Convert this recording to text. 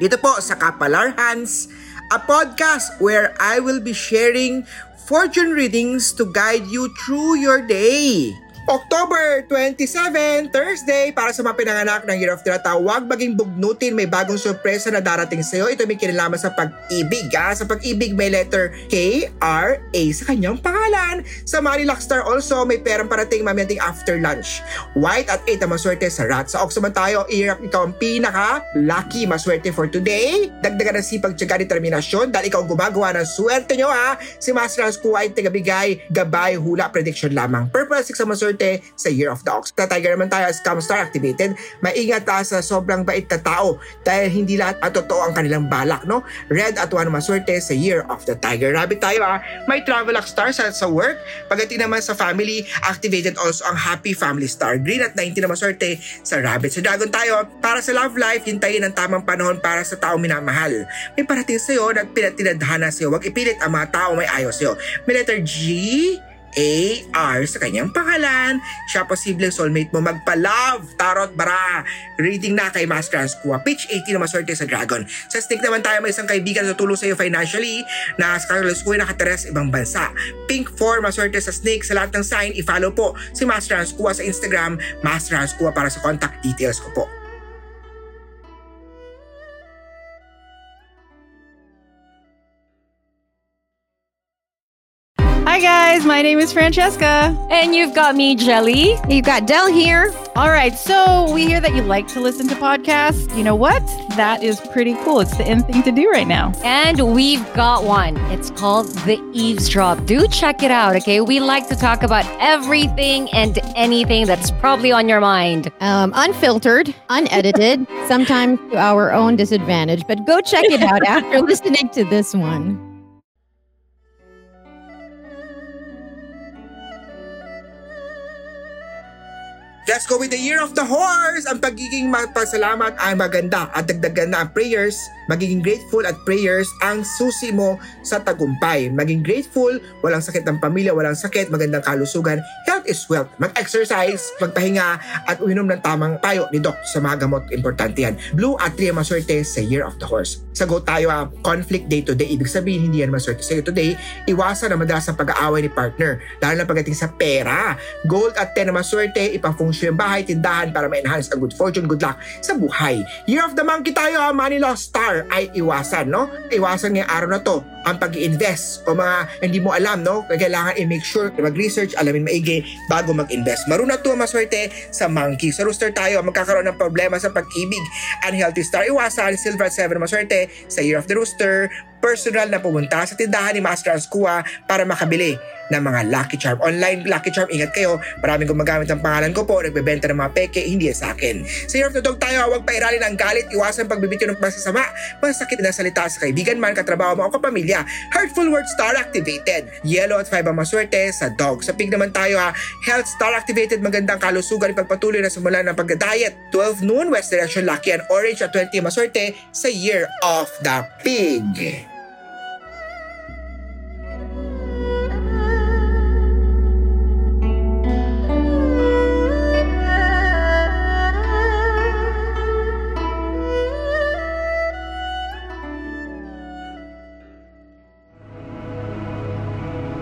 dito po sa Kapalar Hans, a podcast where I will be sharing fortune readings to guide you through your day. October 27, Thursday, para sa mga pinanganak ng Year of the Rata, huwag maging bugnutin, may bagong sorpresa na darating sa iyo. Ito may kinalaman sa pag-ibig. Ha? Sa pag-ibig, may letter K, R, A sa kanyang pangalan. Sa Money Star also, may perang parating mamating after lunch. White at 8 ang maswerte sa rat. Sa Oxaman tayo, Irap, ikaw ang pinaka-lucky maswerte for today. Dagdagan ng sipag, tiyaga, determinasyon dahil ikaw gumagawa ng swerte nyo ha. Si Master Hans Kuha ay tagabigay, gabay, hula, prediction lamang. Purple 6 ang maswerte sa Year of the Ox. Sa Tiger naman tayo as Star activated, maingat tayo sa sobrang bait na tao dahil hindi lahat at totoo ang kanilang balak, no? Red at 1 maswerte sa Year of the Tiger. Rabbit tayo ha. May Travel Luck Star sa, sa work. Pagdating naman sa family, activated also ang Happy Family Star. Green at 19 na maswerte sa Rabbit. Sa Dragon tayo, para sa love life, hintayin ang tamang panahon para sa tao minamahal. May parating sa'yo, nagpinatinadhana sa'yo. Huwag ipilit ang mga tao may ayaw sa'yo. May letter G, A-R sa kanyang pangalan. Siya posibleng soulmate mo magpa-love, tarot, bara. Reading na kay Master Asqua. Pitch 18 na maswerte sa Dragon. Sa Snake naman tayo may isang kaibigan na tutulong sa iyo financially na sa Carlos Kuya nakatira sa ibang bansa. Pink 4 maswerte sa Snake. Sa lahat ng sign, i-follow po si Master Asqua sa Instagram, Master Asqua para sa contact details ko po. Hi guys, my name is Francesca. And you've got me, Jelly. You've got Dell here. All right, so we hear that you like to listen to podcasts. You know what? That is pretty cool. It's the in thing to do right now. And we've got one. It's called The Eavesdrop. Do check it out, okay? We like to talk about everything and anything that's probably on your mind. Um, unfiltered, unedited, sometimes to our own disadvantage. But go check it out after listening to this one. Let's go with the year of the horse! Ang pagiging magpasalamat ay maganda at dagdagan na ang prayers, magiging grateful at prayers ang susi mo sa tagumpay. Maging grateful, walang sakit ng pamilya, walang sakit, magandang kalusugan. Health is wealth. Mag-exercise, magpahinga at uminom ng tamang payo ni Doc sa mga gamot. Importante yan. Blue at 3 ang maswerte sa year of the horse. Sagot tayo ha, conflict day to day. Ibig sabihin, hindi yan maswerte sa iyo today. Iwasan na madalas ang pag-aaway ni partner. Dahil na pagdating sa pera. Gold at 10 ang maswerte, ipang-function yung bahay, tindahan para ma-enhance ang good fortune, good luck sa buhay. Year of the Monkey tayo, Money Lost Star ay iwasan, no? Iwasan ngayong araw na to ang pag invest o mga hindi mo alam, no? Kailangan i-make sure na mag-research, alamin maigi bago mag-invest. Maruna to maswerte sa monkey. Sa rooster tayo, magkakaroon ng problema sa pag-ibig. Unhealthy star, iwasan. Silver at 7 maswerte sa Year of the Rooster. Personal na pumunta sa tindahan ni Master Ascua para makabili ng mga Lucky Charm. Online Lucky Charm, ingat kayo. Maraming gumagamit ng pangalan ko po, nagbebenta ng mga peke, hindi sa akin. Sa Year of the Dog tayo, huwag pairalin ang galit, iwasan pagbibityo ng masasama, masakit na salita sa kaibigan man, katrabaho mo o kapamilya. Hurtful word star activated. Yellow at 5 ang maswerte sa dog. Sa pig naman tayo ha, health star activated, magandang kalusugan, pagpatuloy na simula ng pagda-diet. 12 noon, west direction, lucky and orange at 20 ang maswerte sa Year of the Pig.